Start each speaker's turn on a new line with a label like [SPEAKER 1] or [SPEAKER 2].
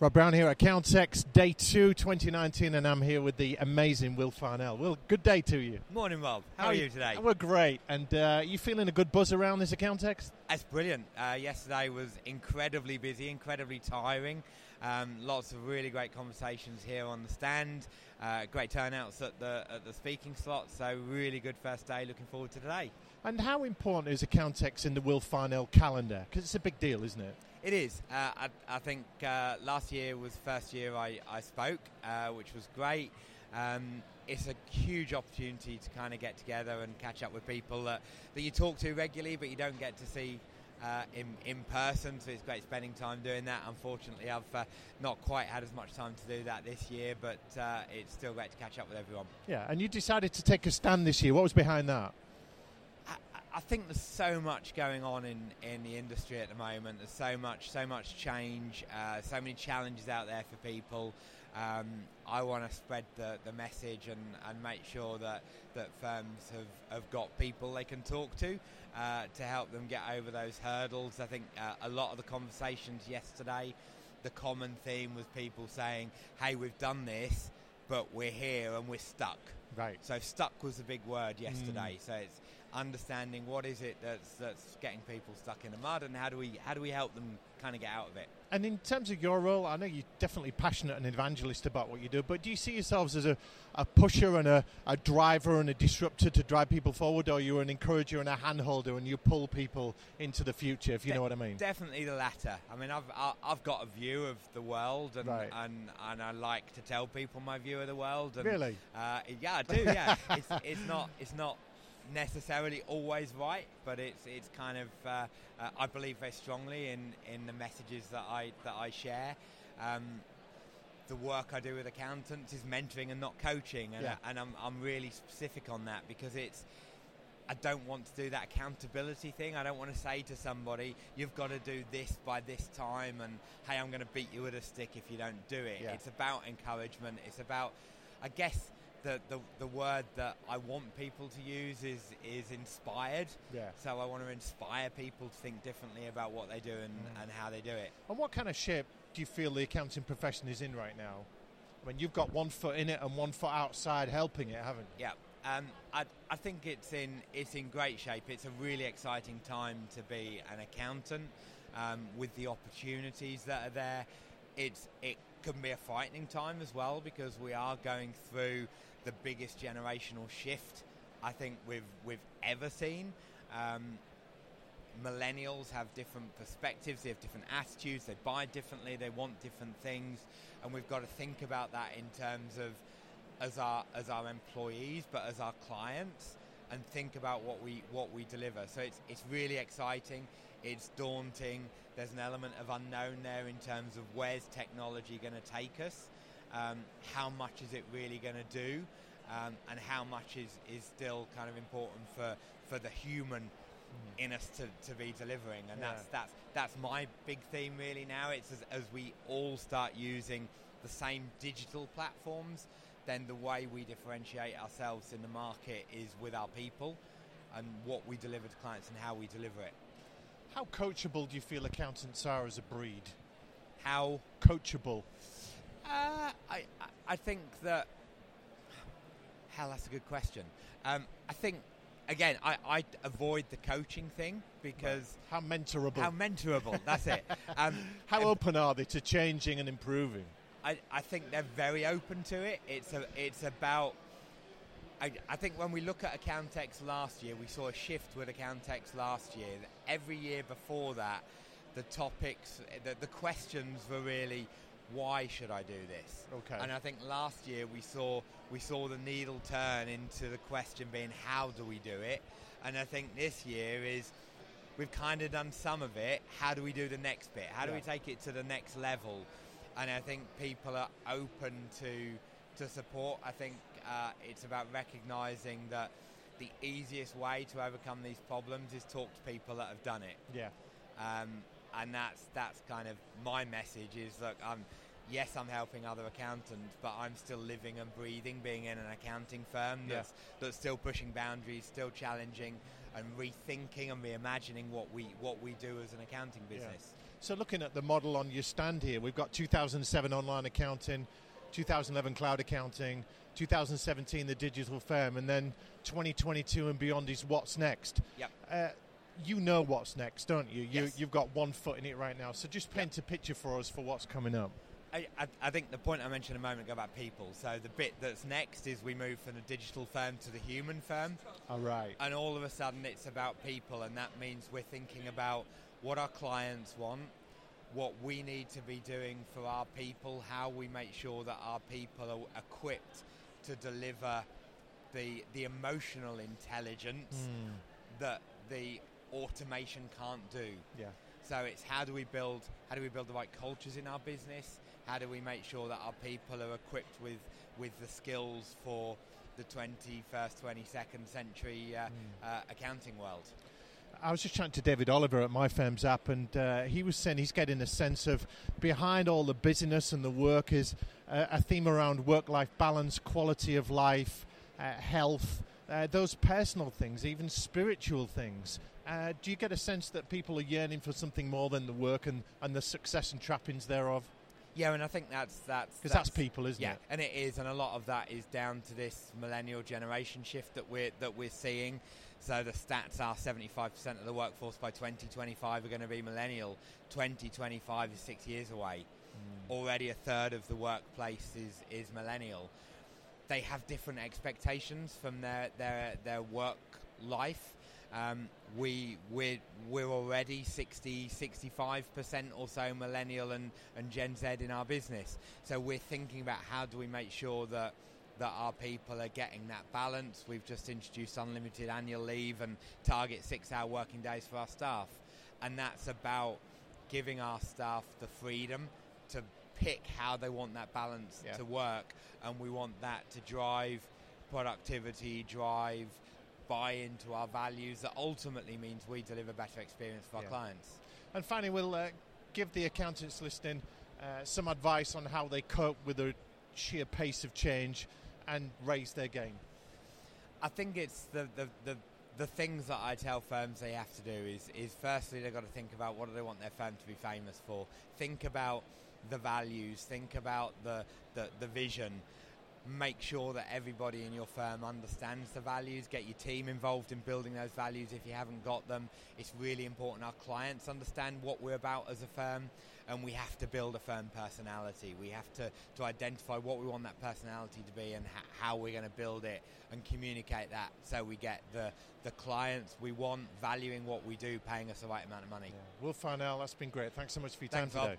[SPEAKER 1] Rob Brown here at Accountex, day two, 2019, and I'm here with the amazing Will Farnell. Will, good day to you.
[SPEAKER 2] Morning, Rob. How, How are you today?
[SPEAKER 1] We're great. And uh, you feeling a good buzz around this Accountex?
[SPEAKER 2] That's brilliant. Uh, yesterday was incredibly busy, incredibly tiring. Um, lots of really great conversations here on the stand. Uh, great turnouts at the at the speaking slot. So really good first day. Looking forward to today.
[SPEAKER 1] And how important is Accountex in the Will Farnell calendar? Because it's a big deal, isn't it?
[SPEAKER 2] It is. Uh, I, I, think uh, last year was the first year I, I spoke, uh, which was great. Um, it's a huge opportunity to kind of get together and catch up with people that, that you talk to regularly, but you don't get to see uh, in, in person, so it's great spending time doing that. Unfortunately, I've uh, not quite had as much time to do that this year, but uh, it's still great to catch up with everyone.
[SPEAKER 1] Yeah, and you decided to take a stand this year. What was behind that?
[SPEAKER 2] I think there's so much going on in, in the industry at the moment. There's so much, so much change, uh, so many challenges out there for people. Um, I want to spread the, the message and, and make sure that, that firms have, have got people they can talk to uh, to help them get over those hurdles. I think uh, a lot of the conversations yesterday, the common theme was people saying, hey, we've done this, but we're here and we're stuck.
[SPEAKER 1] Right.
[SPEAKER 2] So stuck was a big word yesterday. Mm. So it's understanding what is it that's that's getting people stuck in the mud, and how do we how do we help them kind of get out of it.
[SPEAKER 1] And in terms of your role, I know you're definitely passionate and evangelist about what you do, but do you see yourselves as a, a pusher and a, a driver and a disruptor to drive people forward, or you're an encourager and a handholder and you pull people into the future, if you De- know what I mean?
[SPEAKER 2] Definitely the latter. I mean, I've, I've got a view of the world, and, right. and, and I like to tell people my view of the world. And,
[SPEAKER 1] really?
[SPEAKER 2] Uh, yeah, I do, yeah. it's, it's, not, it's not necessarily always right, but it's it's kind of uh, uh, I believe very strongly in, in the messages that I that I share. Um, the work I do with accountants is mentoring and not coaching, and,
[SPEAKER 1] yeah.
[SPEAKER 2] and I'm I'm really specific on that because it's. I don't want to do that accountability thing. I don't want to say to somebody, "You've got to do this by this time," and "Hey, I'm going to beat you with a stick if you don't do it."
[SPEAKER 1] Yeah.
[SPEAKER 2] It's about encouragement. It's about, I guess, the, the, the word that I want people to use is is inspired.
[SPEAKER 1] Yeah.
[SPEAKER 2] So I want to inspire people to think differently about what they do and, mm. and how they do it.
[SPEAKER 1] And what kind of shape do you feel the accounting profession is in right now? I mean, you've got one foot in it and one foot outside helping it, haven't
[SPEAKER 2] you? Yeah. Um, I, I think it's in it's in great shape. It's a really exciting time to be an accountant um, with the opportunities that are there. It's it can be a frightening time as well because we are going through the biggest generational shift I think we've we've ever seen. Um, millennials have different perspectives, they have different attitudes, they buy differently, they want different things, and we've got to think about that in terms of as our as our employees, but as our clients, and think about what we what we deliver. So it's it's really exciting. It's daunting. There's an element of unknown there in terms of where's technology going to take us. Um, how much is it really going to do? Um, and how much is, is still kind of important for, for the human mm. in us to, to be delivering. And yeah. that's, that's, that's my big theme really now. It's as, as we all start using the same digital platforms, then the way we differentiate ourselves in the market is with our people and what we deliver to clients and how we deliver it.
[SPEAKER 1] How coachable do you feel accountants are as a breed?
[SPEAKER 2] How
[SPEAKER 1] coachable?
[SPEAKER 2] Uh, I, I think that. Hell, that's a good question. Um, I think again, I, I avoid the coaching thing because
[SPEAKER 1] how mentorable?
[SPEAKER 2] How mentorable? That's it. Um,
[SPEAKER 1] how open are they to changing and improving?
[SPEAKER 2] I, I think they're very open to it. It's a, it's about. I, I think when we look at Accountex last year, we saw a shift with Accountex last year. Every year before that, the topics, the, the questions were really why should I do this?
[SPEAKER 1] Okay.
[SPEAKER 2] And I think last year we saw we saw the needle turn into the question being how do we do it? And I think this year is we've kind of done some of it. How do we do the next bit? How do yeah. we take it to the next level? And I think people are open to to support. I think uh, it's about recognizing that the easiest way to overcome these problems is talk to people that have done it.
[SPEAKER 1] Yeah.
[SPEAKER 2] Um, and that's that's kind of my message is look I'm yes I'm helping other accountants but I'm still living and breathing being in an accounting firm that's yeah. that's still pushing boundaries still challenging and rethinking and reimagining what we what we do as an accounting business.
[SPEAKER 1] Yeah. So looking at the model on your stand here, we've got 2007 online accounting, 2011 cloud accounting, 2017 the digital firm, and then 2022 and beyond is what's next.
[SPEAKER 2] Yep.
[SPEAKER 1] Uh, you know what's next, don't you? you
[SPEAKER 2] Yes.
[SPEAKER 1] You've got one foot in it right now. So just paint a picture for us for what's coming up.
[SPEAKER 2] I, I, I think the point I mentioned a moment ago about people. So the bit that's next is we move from the digital firm to the human firm,
[SPEAKER 1] All right.
[SPEAKER 2] and all of a sudden it's about people, and that means we're thinking about what our clients want, what we need to be doing for our people, how we make sure that our people are equipped to deliver the the emotional intelligence
[SPEAKER 1] Mm,
[SPEAKER 2] that the automation can't do.
[SPEAKER 1] yeah.
[SPEAKER 2] So it's how do we build how do we build the right cultures in our business? How do we make sure that our people are equipped with with the skills for the 21st, 22nd century uh, uh, accounting world?
[SPEAKER 1] I was just chatting to David Oliver at MyFirmsApp, and uh, he was saying he's getting a sense of behind all the busyness and the work is uh, a theme around work-life balance, quality of life, uh, health, uh, those personal things, even spiritual things. Uh, do you get a sense that people are yearning for something more than the work and, and the success and trappings thereof?
[SPEAKER 2] Yeah, and I think that's that's
[SPEAKER 1] Because that's, people, isn't
[SPEAKER 2] yeah,
[SPEAKER 1] it?
[SPEAKER 2] and it is, and a lot of that is down to this millennial generation shift that we're that we're seeing. So the stats are 75% of the workforce by 2025 are going to be millennial. 2025 is six years away. Hmm. Already a third of the workplace is, is millennial. They have different expectations from their their, their work life. Um, we we're, we're already 60 65 percent or so millennial and, and Gen Z in our business. So we're thinking about how do we make sure that that our people are getting that balance. We've just introduced unlimited annual leave and target six hour working days for our staff. And that's about giving our staff the freedom to pick how they want that balance
[SPEAKER 1] Yeah.
[SPEAKER 2] to work. And we want that to drive productivity, drive buy into our values that ultimately means we deliver better experience for our
[SPEAKER 1] Yeah.
[SPEAKER 2] clients.
[SPEAKER 1] And finally, we'll uh, give the accountants listening uh, some advice on how they cope with the sheer pace of change and raise their game.
[SPEAKER 2] I think it's the, the, the, the things that I tell firms they have to do is, is firstly they've got to think about what do they want their firm to be famous for. Think about the values, think about the, the, the vision. Make sure that everybody in your firm understands the values. Get your team involved in building those values if you haven't got them. It's really important our clients understand what we're about as a firm, and we have to build a firm personality. We have to, to identify what we want that personality to be and ha- how we're going to build it and communicate that so we get the, the clients we want valuing what we do, paying us the right amount of money.
[SPEAKER 1] Will Farnell, that's been great. Thanks so much for your time today.